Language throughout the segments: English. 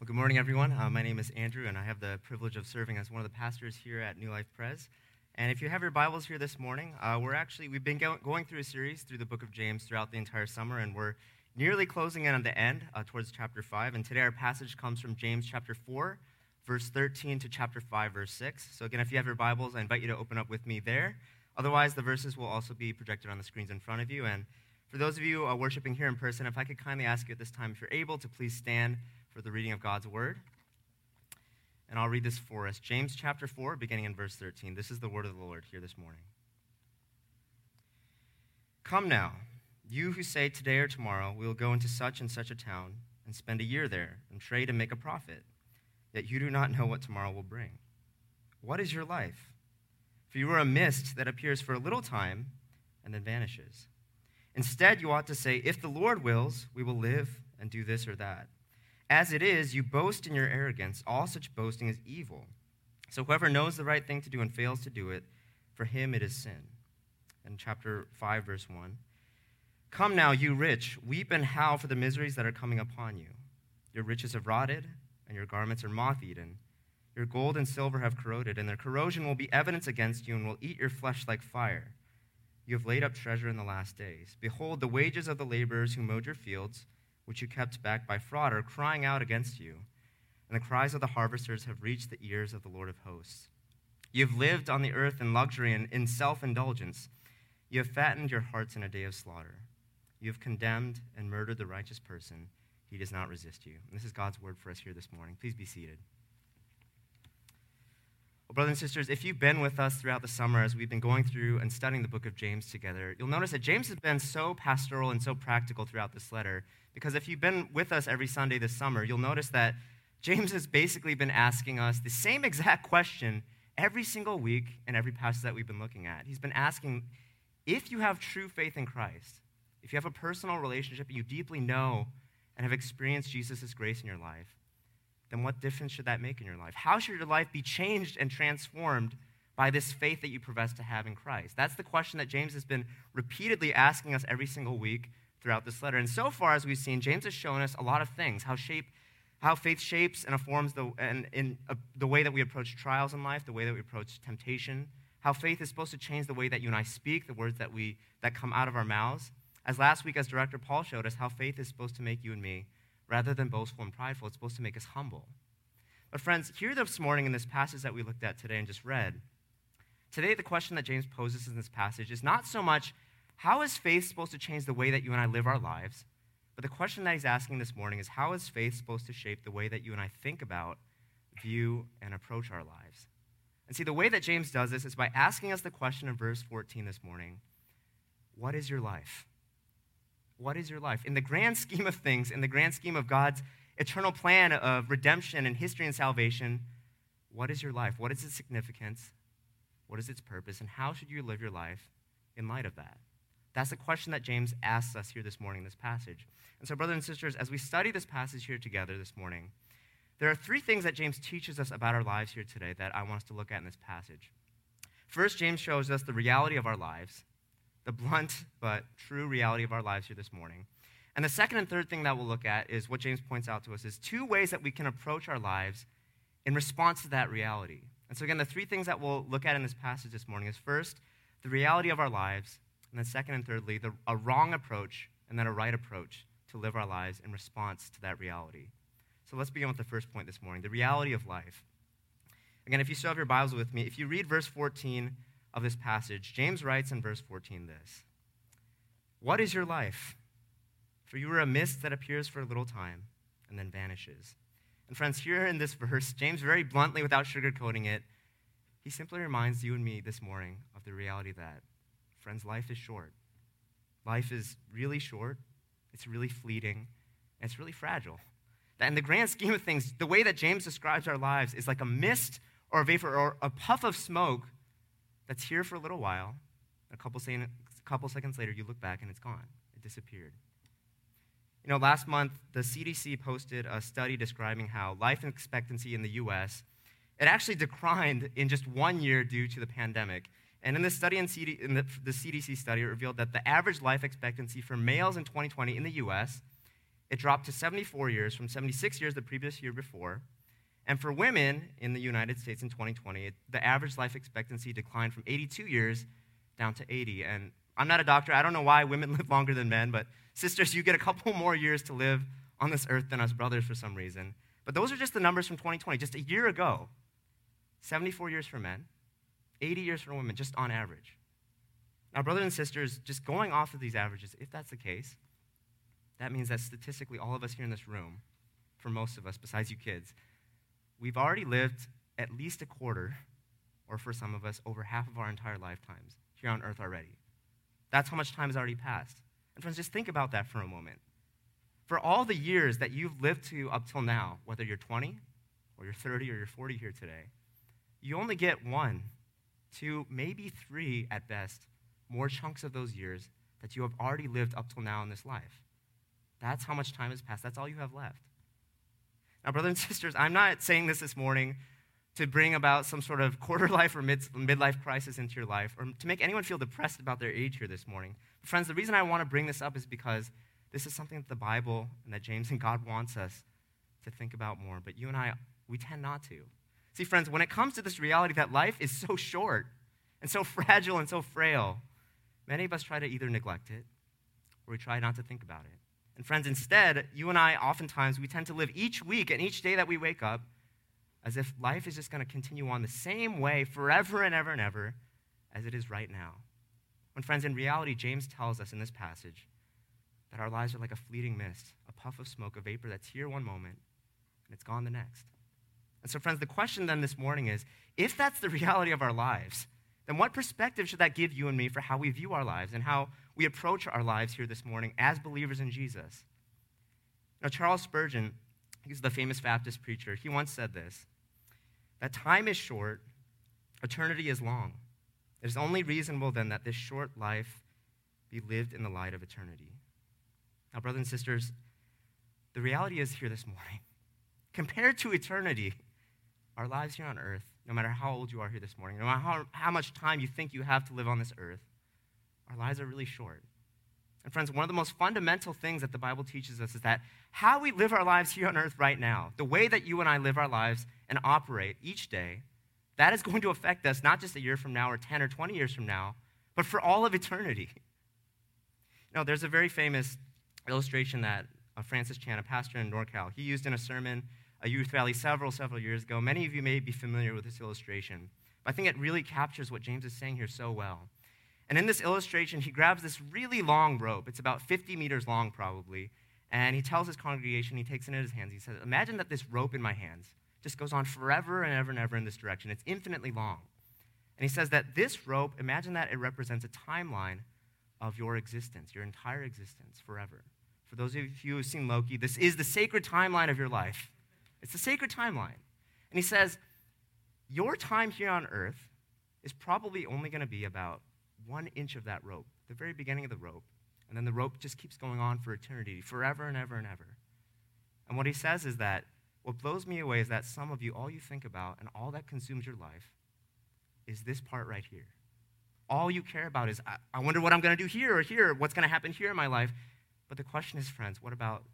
Well, good morning, everyone. Uh, my name is Andrew, and I have the privilege of serving as one of the pastors here at New Life Pres. And if you have your Bibles here this morning, uh, we're actually we've been go- going through a series through the Book of James throughout the entire summer, and we're nearly closing in on the end uh, towards chapter five. And today our passage comes from James chapter four, verse 13 to chapter five, verse six. So again, if you have your Bibles, I invite you to open up with me there. Otherwise, the verses will also be projected on the screens in front of you. And for those of you uh, worshiping here in person, if I could kindly ask you at this time, if you're able to please stand for the reading of God's word. And I'll read this for us James chapter 4, beginning in verse 13. This is the word of the Lord here this morning. Come now, you who say today or tomorrow we will go into such and such a town and spend a year there and trade and make a profit, yet you do not know what tomorrow will bring. What is your life? For you are a mist that appears for a little time and then vanishes. Instead, you ought to say, If the Lord wills, we will live and do this or that. As it is, you boast in your arrogance. All such boasting is evil. So whoever knows the right thing to do and fails to do it, for him it is sin. In chapter 5, verse 1. Come now, you rich, weep and howl for the miseries that are coming upon you. Your riches have rotted, and your garments are moth eaten. Your gold and silver have corroded, and their corrosion will be evidence against you and will eat your flesh like fire. You have laid up treasure in the last days. Behold, the wages of the laborers who mowed your fields which you kept back by fraud, are crying out against you. And the cries of the harvesters have reached the ears of the Lord of hosts. You have lived on the earth in luxury and in self indulgence. You have fattened your hearts in a day of slaughter. You have condemned and murdered the righteous person. He does not resist you. And this is God's word for us here this morning. Please be seated. Well, brothers and sisters, if you've been with us throughout the summer as we've been going through and studying the book of James together, you'll notice that James has been so pastoral and so practical throughout this letter. Because if you've been with us every Sunday this summer, you'll notice that James has basically been asking us the same exact question every single week in every passage that we've been looking at. He's been asking if you have true faith in Christ, if you have a personal relationship you deeply know and have experienced Jesus' grace in your life, then what difference should that make in your life? How should your life be changed and transformed by this faith that you profess to have in Christ? That's the question that James has been repeatedly asking us every single week throughout this letter. And so far, as we've seen, James has shown us a lot of things how shape, how faith shapes and informs the, and, in, uh, the way that we approach trials in life, the way that we approach temptation, how faith is supposed to change the way that you and I speak, the words that, we, that come out of our mouths. As last week, as director Paul showed us, how faith is supposed to make you and me rather than boastful and prideful. It's supposed to make us humble. But, friends, here this morning in this passage that we looked at today and just read, today the question that James poses in this passage is not so much how is faith supposed to change the way that you and I live our lives, but the question that he's asking this morning is how is faith supposed to shape the way that you and I think about, view, and approach our lives? And see, the way that James does this is by asking us the question in verse 14 this morning What is your life? What is your life? In the grand scheme of things, in the grand scheme of God's eternal plan of redemption and history and salvation, what is your life? What is its significance? What is its purpose? And how should you live your life in light of that? That's the question that James asks us here this morning in this passage. And so, brothers and sisters, as we study this passage here together this morning, there are three things that James teaches us about our lives here today that I want us to look at in this passage. First, James shows us the reality of our lives the blunt but true reality of our lives here this morning. And the second and third thing that we'll look at is what James points out to us is two ways that we can approach our lives in response to that reality. And so again, the three things that we'll look at in this passage this morning is first, the reality of our lives, and then second and thirdly, the, a wrong approach and then a right approach to live our lives in response to that reality. So let's begin with the first point this morning, the reality of life. Again, if you still have your Bibles with me, if you read verse 14 of this passage, James writes in verse 14 this What is your life? For you are a mist that appears for a little time and then vanishes. And friends, here in this verse, James very bluntly, without sugarcoating it, he simply reminds you and me this morning of the reality that, friends, life is short. Life is really short, it's really fleeting, and it's really fragile. That in the grand scheme of things, the way that James describes our lives is like a mist or a vapor or a puff of smoke that's here for a little while. A couple, a couple seconds later, you look back and it's gone. It disappeared. You know, last month, the CDC posted a study describing how life expectancy in the US, it actually declined in just one year due to the pandemic. And in this study, in, CD, in the, the CDC study, it revealed that the average life expectancy for males in 2020 in the US it dropped to 74 years from 76 years the previous year before. And for women in the United States in 2020, it, the average life expectancy declined from 82 years down to 80. And I'm not a doctor. I don't know why women live longer than men, but sisters, you get a couple more years to live on this earth than us brothers for some reason. But those are just the numbers from 2020, just a year ago. 74 years for men, 80 years for women, just on average. Now, brothers and sisters, just going off of these averages, if that's the case, that means that statistically, all of us here in this room, for most of us, besides you kids, we've already lived at least a quarter, or for some of us, over half of our entire lifetimes here on earth already. That's how much time has already passed. And friends, just think about that for a moment. For all the years that you've lived to up till now, whether you're 20 or you're 30 or you're 40 here today, you only get one, two, maybe three at best more chunks of those years that you have already lived up till now in this life. That's how much time has passed. That's all you have left. Now, brothers and sisters, I'm not saying this this morning to bring about some sort of quarter life or mid- midlife crisis into your life or to make anyone feel depressed about their age here this morning. But friends, the reason I want to bring this up is because this is something that the Bible and that James and God wants us to think about more. But you and I, we tend not to. See, friends, when it comes to this reality that life is so short and so fragile and so frail, many of us try to either neglect it or we try not to think about it. And friends, instead, you and I oftentimes we tend to live each week and each day that we wake up as if life is just going to continue on the same way forever and ever and ever as it is right now. When friends, in reality, James tells us in this passage that our lives are like a fleeting mist, a puff of smoke, a vapor that's here one moment and it's gone the next. And so, friends, the question then this morning is if that's the reality of our lives, then what perspective should that give you and me for how we view our lives and how we approach our lives here this morning as believers in Jesus. Now, Charles Spurgeon, he's the famous Baptist preacher, he once said this that time is short, eternity is long. It is only reasonable then that this short life be lived in the light of eternity. Now, brothers and sisters, the reality is here this morning. Compared to eternity, our lives here on earth, no matter how old you are here this morning, no matter how, how much time you think you have to live on this earth, our lives are really short. And friends, one of the most fundamental things that the Bible teaches us is that how we live our lives here on earth right now, the way that you and I live our lives and operate each day, that is going to affect us not just a year from now or 10 or 20 years from now, but for all of eternity. Know, there's a very famous illustration that Francis Chan, a pastor in NorCal, he used in a sermon, a youth rally several, several years ago. Many of you may be familiar with this illustration, but I think it really captures what James is saying here so well. And in this illustration, he grabs this really long rope. It's about 50 meters long, probably. And he tells his congregation, he takes it in his hands. He says, Imagine that this rope in my hands just goes on forever and ever and ever in this direction. It's infinitely long. And he says that this rope, imagine that it represents a timeline of your existence, your entire existence, forever. For those of you who've seen Loki, this is the sacred timeline of your life. It's the sacred timeline. And he says, Your time here on earth is probably only going to be about one inch of that rope, the very beginning of the rope. And then the rope just keeps going on for eternity, forever and ever and ever. And what he says is that what blows me away is that some of you, all you think about and all that consumes your life is this part right here. All you care about is, I, I wonder what I'm going to do here or here, what's going to happen here in my life. But the question is, friends, what about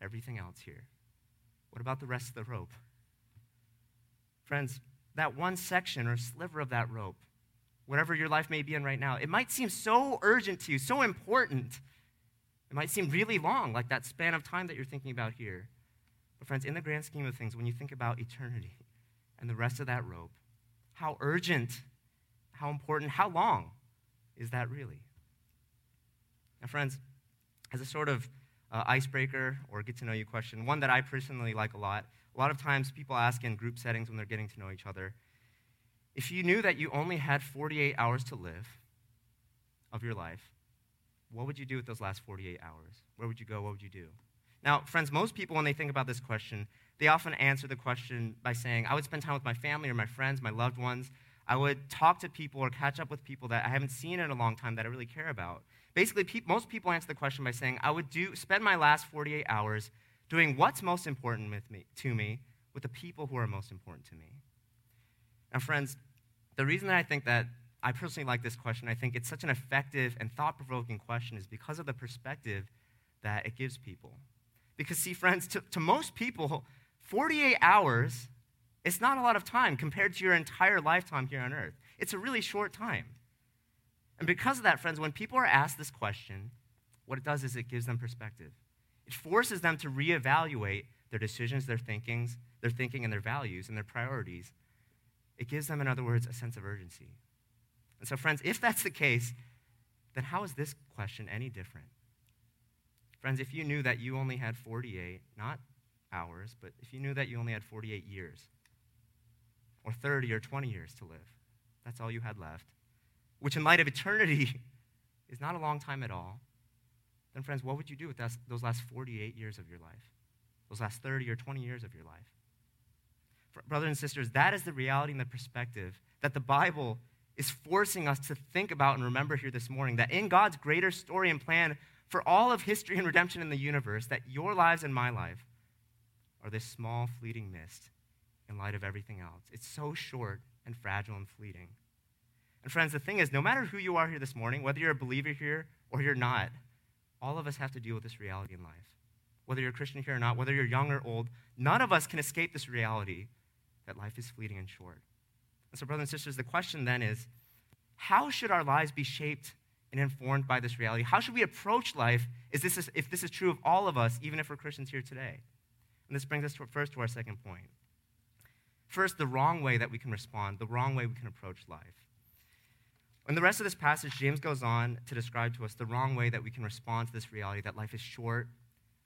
everything else here? What about the rest of the rope? Friends, that one section or sliver of that rope whatever your life may be in right now, it might seem so urgent to you, so important. It might seem really long, like that span of time that you're thinking about here. But, friends, in the grand scheme of things, when you think about eternity and the rest of that rope, how urgent, how important, how long is that really? Now, friends, as a sort of uh, icebreaker or get to know you question, one that I personally like a lot, a lot of times people ask in group settings when they're getting to know each other, if you knew that you only had 48 hours to live of your life, what would you do with those last 48 hours? Where would you go? What would you do? Now, friends, most people, when they think about this question, they often answer the question by saying, I would spend time with my family or my friends, my loved ones. I would talk to people or catch up with people that I haven't seen in a long time that I really care about. Basically, pe- most people answer the question by saying, I would do, spend my last 48 hours doing what's most important with me, to me with the people who are most important to me. Now, friends, the reason that I think that I personally like this question, I think it's such an effective and thought provoking question, is because of the perspective that it gives people. Because, see, friends, to, to most people, 48 hours is not a lot of time compared to your entire lifetime here on earth. It's a really short time. And because of that, friends, when people are asked this question, what it does is it gives them perspective. It forces them to reevaluate their decisions, their thinkings, their thinking and their values and their priorities. It gives them, in other words, a sense of urgency. And so, friends, if that's the case, then how is this question any different? Friends, if you knew that you only had 48, not hours, but if you knew that you only had 48 years, or 30 or 20 years to live, that's all you had left, which in light of eternity is not a long time at all, then, friends, what would you do with those last 48 years of your life? Those last 30 or 20 years of your life? Brothers and sisters, that is the reality and the perspective that the Bible is forcing us to think about and remember here this morning. That in God's greater story and plan for all of history and redemption in the universe, that your lives and my life are this small, fleeting mist in light of everything else. It's so short and fragile and fleeting. And friends, the thing is, no matter who you are here this morning, whether you're a believer here or you're not, all of us have to deal with this reality in life. Whether you're a Christian here or not, whether you're young or old, none of us can escape this reality that life is fleeting and short. And so, brothers and sisters, the question then is how should our lives be shaped and informed by this reality? How should we approach life is this if this is true of all of us, even if we're Christians here today? And this brings us to, first to our second point. First, the wrong way that we can respond, the wrong way we can approach life. In the rest of this passage, James goes on to describe to us the wrong way that we can respond to this reality that life is short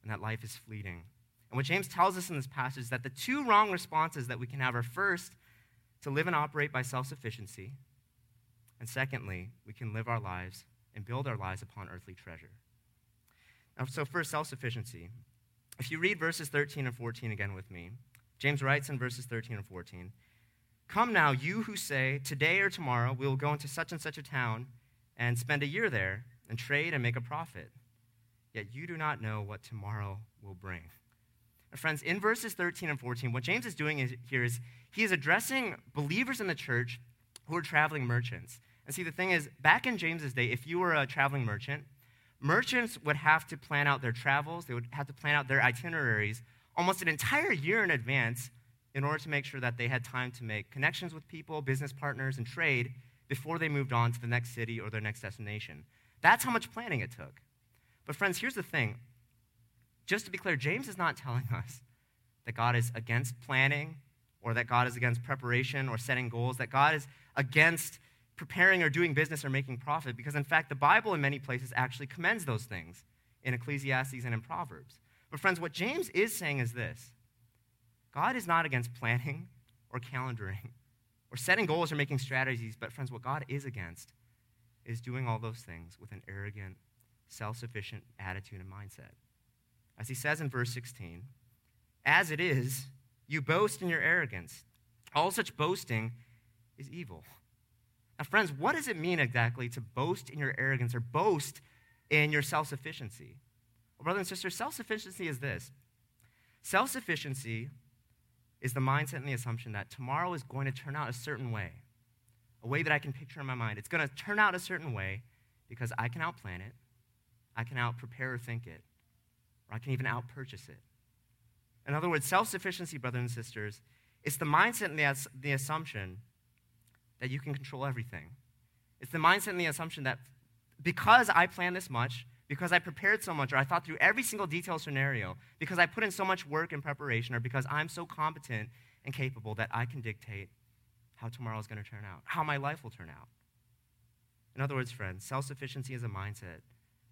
and that life is fleeting. And what James tells us in this passage is that the two wrong responses that we can have are first, to live and operate by self sufficiency, and secondly, we can live our lives and build our lives upon earthly treasure. Now, so, first, self sufficiency. If you read verses 13 and 14 again with me, James writes in verses 13 and 14 Come now, you who say, Today or tomorrow we will go into such and such a town and spend a year there and trade and make a profit. Yet you do not know what tomorrow will bring. And friends, in verses 13 and 14, what James is doing is, here is he is addressing believers in the church who are traveling merchants. And see, the thing is, back in James's day, if you were a traveling merchant, merchants would have to plan out their travels, they would have to plan out their itineraries almost an entire year in advance in order to make sure that they had time to make connections with people, business partners, and trade before they moved on to the next city or their next destination. That's how much planning it took. But, friends, here's the thing. Just to be clear, James is not telling us that God is against planning or that God is against preparation or setting goals, that God is against preparing or doing business or making profit, because in fact, the Bible in many places actually commends those things in Ecclesiastes and in Proverbs. But, friends, what James is saying is this God is not against planning or calendaring or setting goals or making strategies, but friends, what God is against is doing all those things with an arrogant, self sufficient attitude and mindset. As he says in verse 16, as it is, you boast in your arrogance. All such boasting is evil. Now, friends, what does it mean exactly to boast in your arrogance or boast in your self sufficiency? Well, brothers and sisters, self sufficiency is this self sufficiency is the mindset and the assumption that tomorrow is going to turn out a certain way, a way that I can picture in my mind. It's going to turn out a certain way because I can outplan it, I can out prepare or think it, or I can even out purchase it. In other words, self sufficiency, brothers and sisters, is the mindset and the, the assumption that you can control everything. It's the mindset and the assumption that because I plan this much, because I prepared so much, or I thought through every single detail scenario, because I put in so much work and preparation, or because I'm so competent and capable that I can dictate how tomorrow is going to turn out, how my life will turn out. In other words, friends, self sufficiency is a mindset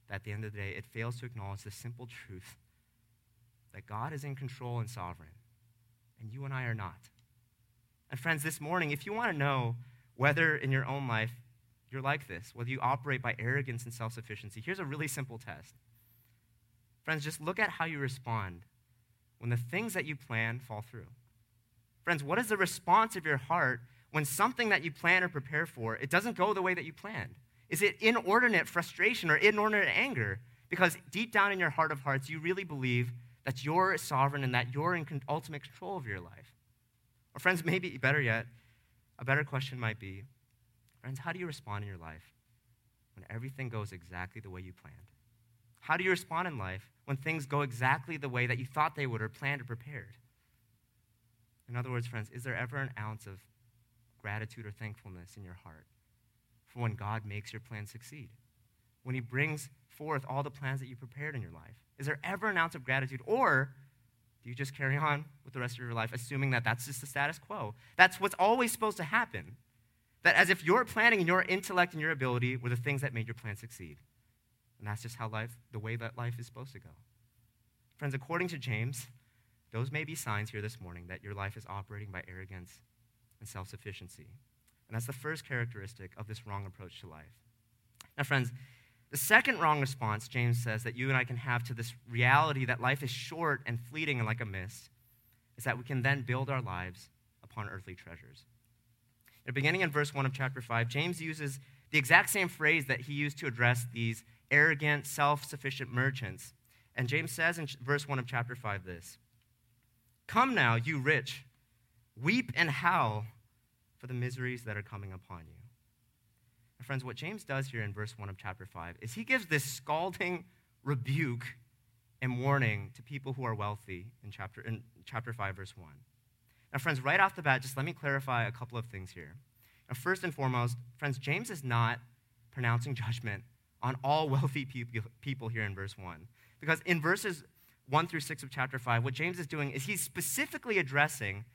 that at the end of the day, it fails to acknowledge the simple truth that God is in control and sovereign, and you and I are not. And, friends, this morning, if you want to know whether in your own life you're like this, whether you operate by arrogance and self sufficiency, here's a really simple test. Friends, just look at how you respond when the things that you plan fall through. Friends, what is the response of your heart when something that you plan or prepare for, it doesn't go the way that you planned? Is it inordinate frustration or inordinate anger? Because deep down in your heart of hearts, you really believe that you're sovereign and that you're in ultimate control of your life. Or, friends, maybe better yet, a better question might be Friends, how do you respond in your life when everything goes exactly the way you planned? How do you respond in life when things go exactly the way that you thought they would or planned or prepared? In other words, friends, is there ever an ounce of gratitude or thankfulness in your heart for when God makes your plan succeed? When He brings forth all the plans that you prepared in your life? Is there ever an ounce of gratitude? Or do you just carry on with the rest of your life, assuming that that's just the status quo? That's what's always supposed to happen. That as if your planning and your intellect and your ability were the things that made your plan succeed. And that's just how life, the way that life is supposed to go. Friends, according to James, those may be signs here this morning that your life is operating by arrogance and self sufficiency. And that's the first characteristic of this wrong approach to life. Now, friends, the second wrong response, James says, that you and I can have to this reality that life is short and fleeting and like a mist, is that we can then build our lives upon earthly treasures. beginning in verse 1 of chapter 5, James uses the exact same phrase that he used to address these arrogant, self sufficient merchants. And James says in verse 1 of chapter 5 this Come now, you rich, weep and howl for the miseries that are coming upon you. And friends, what James does here in verse 1 of chapter 5 is he gives this scalding rebuke and warning to people who are wealthy in chapter, in chapter 5, verse 1. Now, friends, right off the bat, just let me clarify a couple of things here. Now, first and foremost, friends, James is not pronouncing judgment on all wealthy people here in verse 1. Because in verses 1 through 6 of chapter 5, what James is doing is he's specifically addressing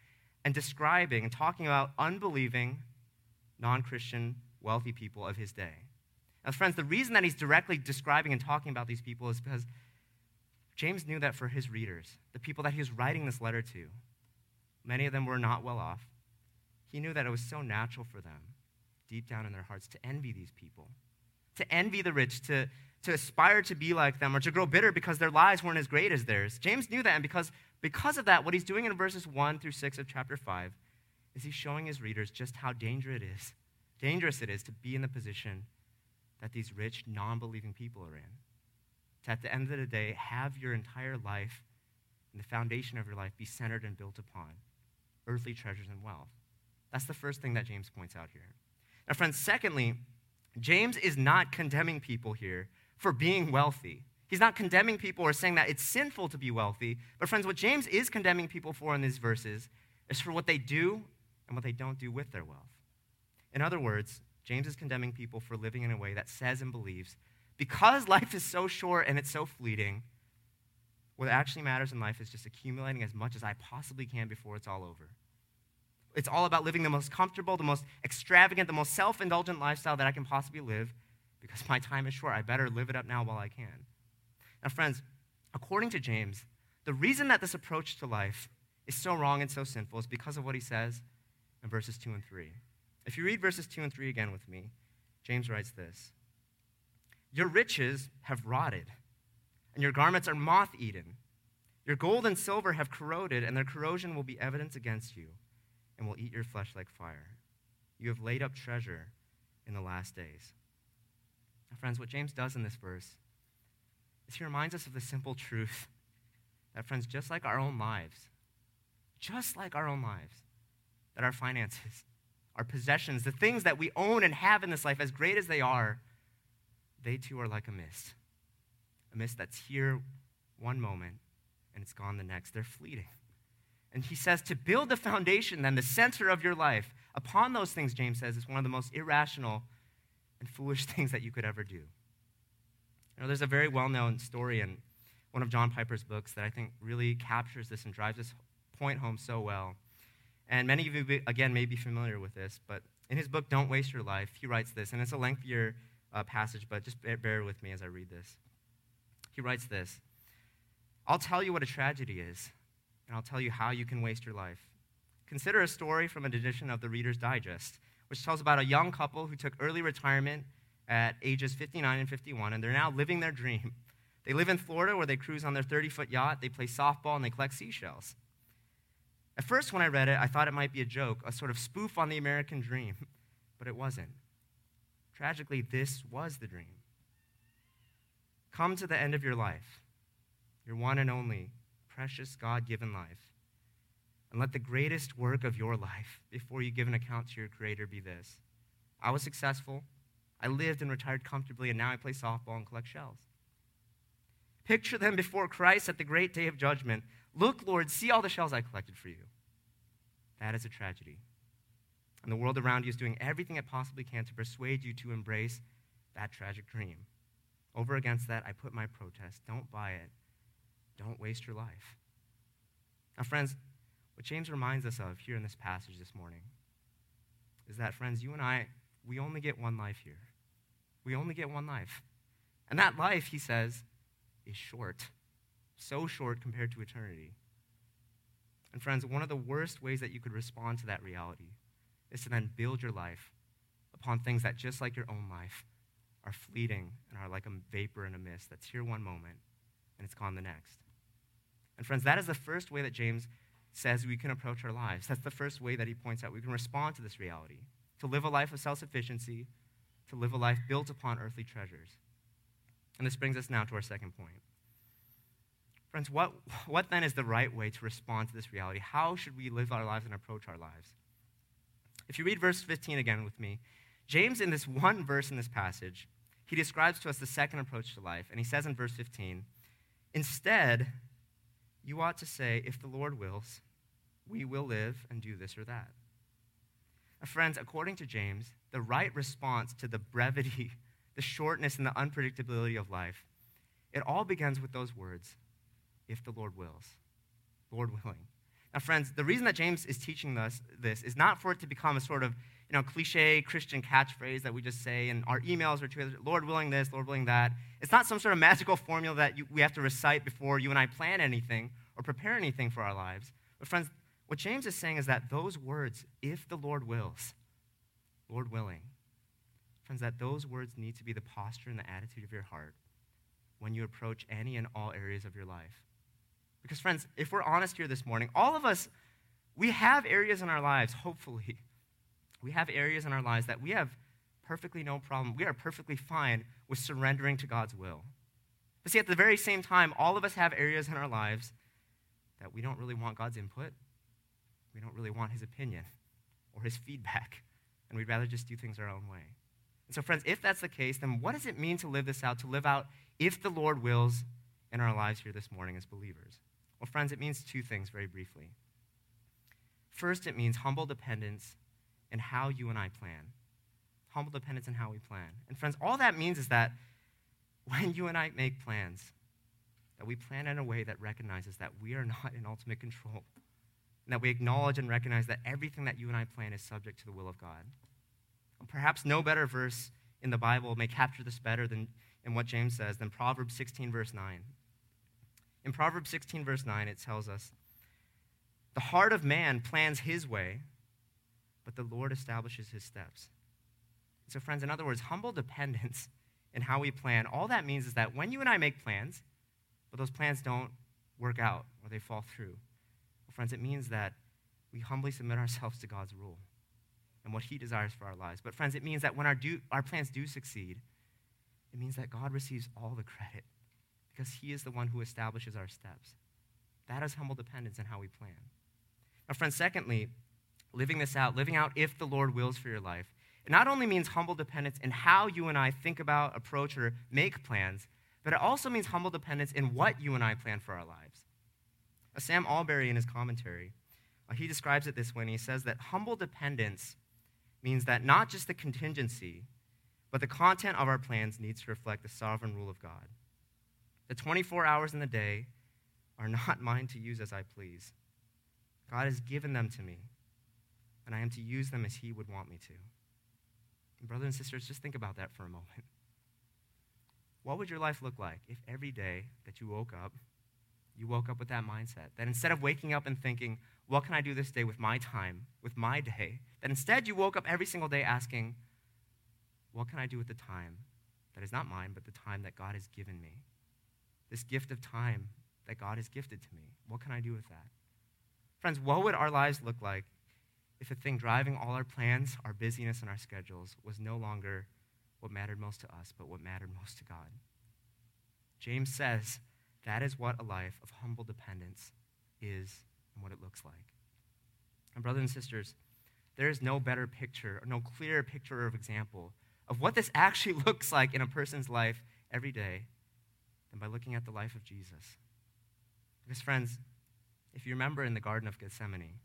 and describing and talking about unbelieving, non Christian, wealthy people of his day. Now, friends, the reason that he's directly describing and talking about these people is because James knew that for his readers, the people that he was writing this letter to, many of them were not well off. He knew that it was so natural for them, deep down in their hearts, to envy these people to envy the rich, to, to aspire to be like them, or to grow bitter because their lives weren't as great as theirs. James knew that, and because, because of that, what he's doing in verses 1 through 6 of chapter 5 is he's showing his readers just how dangerous it is, dangerous it is to be in the position that these rich, non believing people are in. To, at the end of the day, have your entire life and the foundation of your life be centered and built upon earthly treasures and wealth. That's the first thing that James points out here. Now, friends, secondly, James is not condemning people here for being wealthy. He's not condemning people or saying that it's sinful to be wealthy. But, friends, what James is condemning people for in these verses is for what they do and what they don't do with their wealth. In other words, James is condemning people for living in a way that says and believes because life is so short and it's so fleeting, what actually matters in life is just accumulating as much as I possibly can before it's all over. It's all about living the most comfortable, the most extravagant, the most self indulgent lifestyle that I can possibly live because my time is short. I better live it up now while I can. Now, friends, according to James, the reason that this approach to life is so wrong and so sinful is because of what he says in verses 2 and 3. If you read verses 2 and 3 again with me, James writes this Your riches have rotted, and your garments are moth eaten. Your gold and silver have corroded, and their corrosion will be evidence against you and will eat your flesh like fire. You have laid up treasure in the last days. Now, friends, what James does in this verse is he reminds us of the simple truth that, friends, just like our own lives, just like our own lives, that our finances, our possessions, the things that we own and have in this life, as great as they are, they too are like a mist. A mist that's here one moment and it's gone the next. They're fleeting. And he says to build the foundation, then the center of your life, upon those things, James says, is one of the most irrational and foolish things that you could ever do. You know, there's a very well known story in one of John Piper's books that I think really captures this and drives this point home so well. And many of you, again, may be familiar with this, but in his book, Don't Waste Your Life, he writes this, and it's a lengthier uh, passage, but just bear, bear with me as I read this. He writes this I'll tell you what a tragedy is and I'll tell you how you can waste your life. Consider a story from an edition of the Reader's Digest, which tells about a young couple who took early retirement at ages 59 and 51, and they're now living their dream. They live in Florida where they cruise on their 30 foot yacht, they play softball, and they collect seashells. At first, when I read it, I thought it might be a joke, a sort of spoof on the American dream, but it wasn't. Tragically, this was the dream. Come to the end of your life, your one and only, precious God given life. And let the greatest work of your life before you give an account to your Creator be this I was successful, I lived and retired comfortably, and now I play softball and collect shells. Picture them before Christ at the great day of judgment. Look, Lord, see all the shells I collected for you. That is a tragedy. And the world around you is doing everything it possibly can to persuade you to embrace that tragic dream. Over against that, I put my protest. Don't buy it. Don't waste your life. Now, friends, what James reminds us of here in this passage this morning is that, friends, you and I, we only get one life here. We only get one life. And that life, he says, is short. So short compared to eternity. And, friends, one of the worst ways that you could respond to that reality is to then build your life upon things that, just like your own life, are fleeting and are like a vapor in a mist that's here one moment and it's gone the next. And, friends, that is the first way that James says we can approach our lives. That's the first way that he points out we can respond to this reality to live a life of self sufficiency, to live a life built upon earthly treasures. And this brings us now to our second point. Friends, what, what then is the right way to respond to this reality? How should we live our lives and approach our lives? If you read verse 15 again with me, James, in this one verse in this passage, he describes to us the second approach to life. And he says in verse 15, Instead, you ought to say, If the Lord wills, we will live and do this or that. Now, friends, according to James, the right response to the brevity, the shortness, and the unpredictability of life, it all begins with those words, If the Lord wills. Lord willing. Now, friends, the reason that James is teaching us this is not for it to become a sort of you know, cliche Christian catchphrase that we just say in our emails or to Lord willing this, Lord willing that. It's not some sort of magical formula that you, we have to recite before you and I plan anything or prepare anything for our lives. But, friends, what James is saying is that those words, if the Lord wills, Lord willing, friends, that those words need to be the posture and the attitude of your heart when you approach any and all areas of your life. Because, friends, if we're honest here this morning, all of us, we have areas in our lives, hopefully, we have areas in our lives that we have perfectly no problem. We are perfectly fine with surrendering to God's will. But see, at the very same time, all of us have areas in our lives that we don't really want God's input. We don't really want his opinion or his feedback. And we'd rather just do things our own way. And so, friends, if that's the case, then what does it mean to live this out? To live out if the Lord wills in our lives here this morning as believers? Well, friends, it means two things very briefly. First, it means humble dependence in how you and I plan. Humble dependence in how we plan. And friends, all that means is that when you and I make plans, that we plan in a way that recognizes that we are not in ultimate control, and that we acknowledge and recognize that everything that you and I plan is subject to the will of God. Perhaps no better verse in the Bible may capture this better than in what James says than Proverbs 16, verse 9. In Proverbs 16, verse 9, it tells us, The heart of man plans his way, but the Lord establishes his steps. So, friends, in other words, humble dependence in how we plan, all that means is that when you and I make plans, but those plans don't work out or they fall through, friends, it means that we humbly submit ourselves to God's rule and what he desires for our lives. But, friends, it means that when our, do, our plans do succeed, it means that God receives all the credit because he is the one who establishes our steps. That is humble dependence in how we plan. Now, friends, secondly, living this out, living out if the Lord wills for your life, it not only means humble dependence in how you and I think about, approach, or make plans, but it also means humble dependence in what you and I plan for our lives. Sam Allberry, in his commentary, uh, he describes it this way, he says that humble dependence means that not just the contingency, but the content of our plans needs to reflect the sovereign rule of God. The 24 hours in the day are not mine to use as I please. God has given them to me and I am to use them as He would want me to. And brothers and sisters, just think about that for a moment. What would your life look like if every day that you woke up, you woke up with that mindset? That instead of waking up and thinking, what can I do this day with my time, with my day, that instead you woke up every single day asking, what can I do with the time that is not mine, but the time that God has given me? This gift of time that God has gifted to me. What can I do with that? Friends, what would our lives look like if the thing driving all our plans, our busyness, and our schedules was no longer what mattered most to us, but what mattered most to God. James says that is what a life of humble dependence is and what it looks like. And, brothers and sisters, there is no better picture, or no clearer picture or example of what this actually looks like in a person's life every day than by looking at the life of Jesus. Because, friends, if you remember in the Garden of Gethsemane,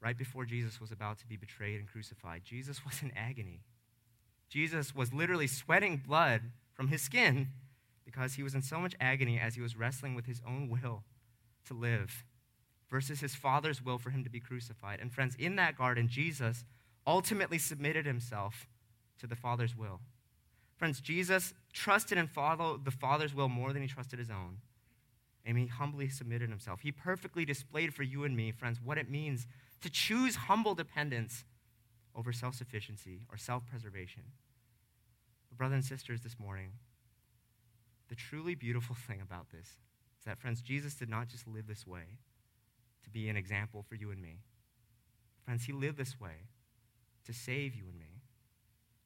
right before Jesus was about to be betrayed and crucified, Jesus was in agony. Jesus was literally sweating blood from his skin because he was in so much agony as he was wrestling with his own will to live versus his Father's will for him to be crucified. And, friends, in that garden, Jesus ultimately submitted himself to the Father's will. Friends, Jesus trusted and followed the Father's will more than he trusted his own. And he humbly submitted himself. He perfectly displayed for you and me, friends, what it means to choose humble dependence over self sufficiency or self preservation. Brothers and sisters, this morning, the truly beautiful thing about this is that, friends, Jesus did not just live this way to be an example for you and me. Friends, he lived this way to save you and me.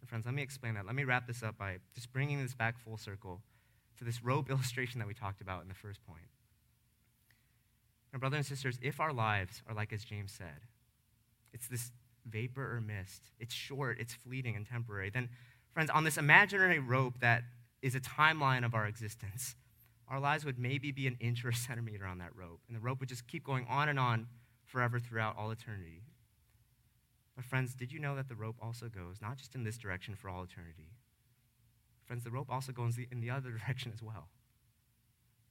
And friends, let me explain that. Let me wrap this up by just bringing this back full circle to this rope illustration that we talked about in the first point. Now, brothers and sisters, if our lives are like as James said, it's this vapor or mist, it's short, it's fleeting and temporary, then, friends, on this imaginary rope that is a timeline of our existence, our lives would maybe be an inch or a centimeter on that rope, and the rope would just keep going on and on forever throughout all eternity. But, friends, did you know that the rope also goes not just in this direction for all eternity? Friends, the rope also goes in the other direction as well.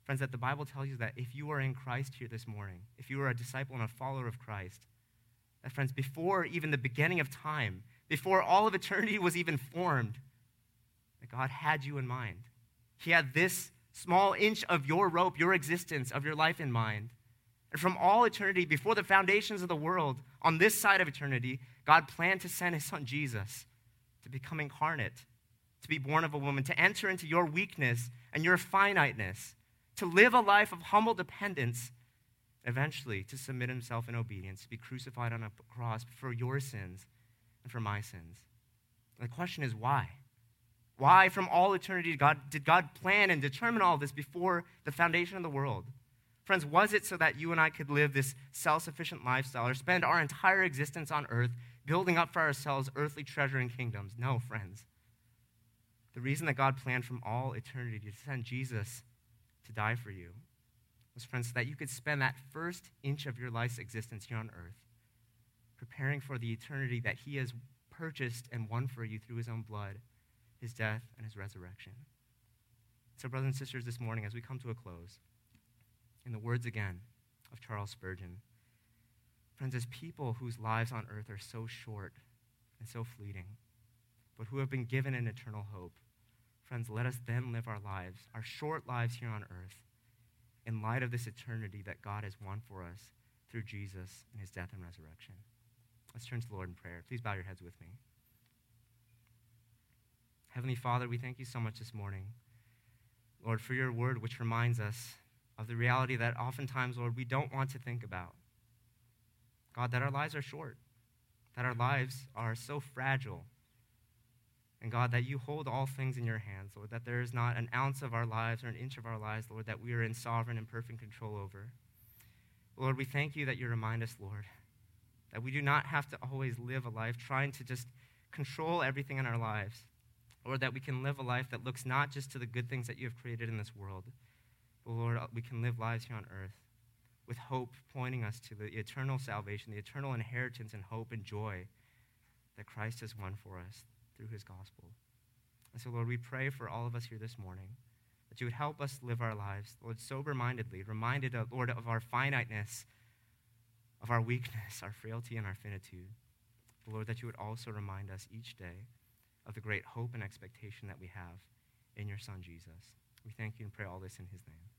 Friends, that the Bible tells you that if you are in Christ here this morning, if you are a disciple and a follower of Christ, that, friends, before even the beginning of time, before all of eternity was even formed, that God had you in mind. He had this small inch of your rope, your existence, of your life in mind. And from all eternity, before the foundations of the world, on this side of eternity, God planned to send his son Jesus to become incarnate, to be born of a woman, to enter into your weakness and your finiteness, to live a life of humble dependence, eventually to submit himself in obedience, to be crucified on a cross for your sins and for my sins. And the question is why? Why, from all eternity, did God, did God plan and determine all this before the foundation of the world? Friends, was it so that you and I could live this self sufficient lifestyle or spend our entire existence on earth building up for ourselves earthly treasure and kingdoms? No, friends. The reason that God planned from all eternity to send Jesus to die for you was, friends, so that you could spend that first inch of your life's existence here on earth preparing for the eternity that He has purchased and won for you through His own blood, His death, and His resurrection. So, brothers and sisters, this morning, as we come to a close, in the words again of Charles Spurgeon. Friends, as people whose lives on earth are so short and so fleeting, but who have been given an eternal hope, friends, let us then live our lives, our short lives here on earth, in light of this eternity that God has won for us through Jesus and his death and resurrection. Let's turn to the Lord in prayer. Please bow your heads with me. Heavenly Father, we thank you so much this morning, Lord, for your word, which reminds us of the reality that oftentimes, Lord, we don't want to think about. God, that our lives are short, that our lives are so fragile. And God, that you hold all things in your hands, Lord, that there is not an ounce of our lives or an inch of our lives, Lord, that we are in sovereign and perfect control over. Lord, we thank you that you remind us, Lord, that we do not have to always live a life trying to just control everything in our lives, or that we can live a life that looks not just to the good things that you have created in this world, but Lord, uh, we can live lives here on earth with hope pointing us to the eternal salvation, the eternal inheritance and hope and joy that Christ has won for us through his gospel. And so, Lord, we pray for all of us here this morning that you would help us live our lives, Lord, sober mindedly, reminded, Lord, of our finiteness, of our weakness, our frailty, and our finitude. But Lord, that you would also remind us each day of the great hope and expectation that we have in your Son, Jesus. We thank you and pray all this in his name.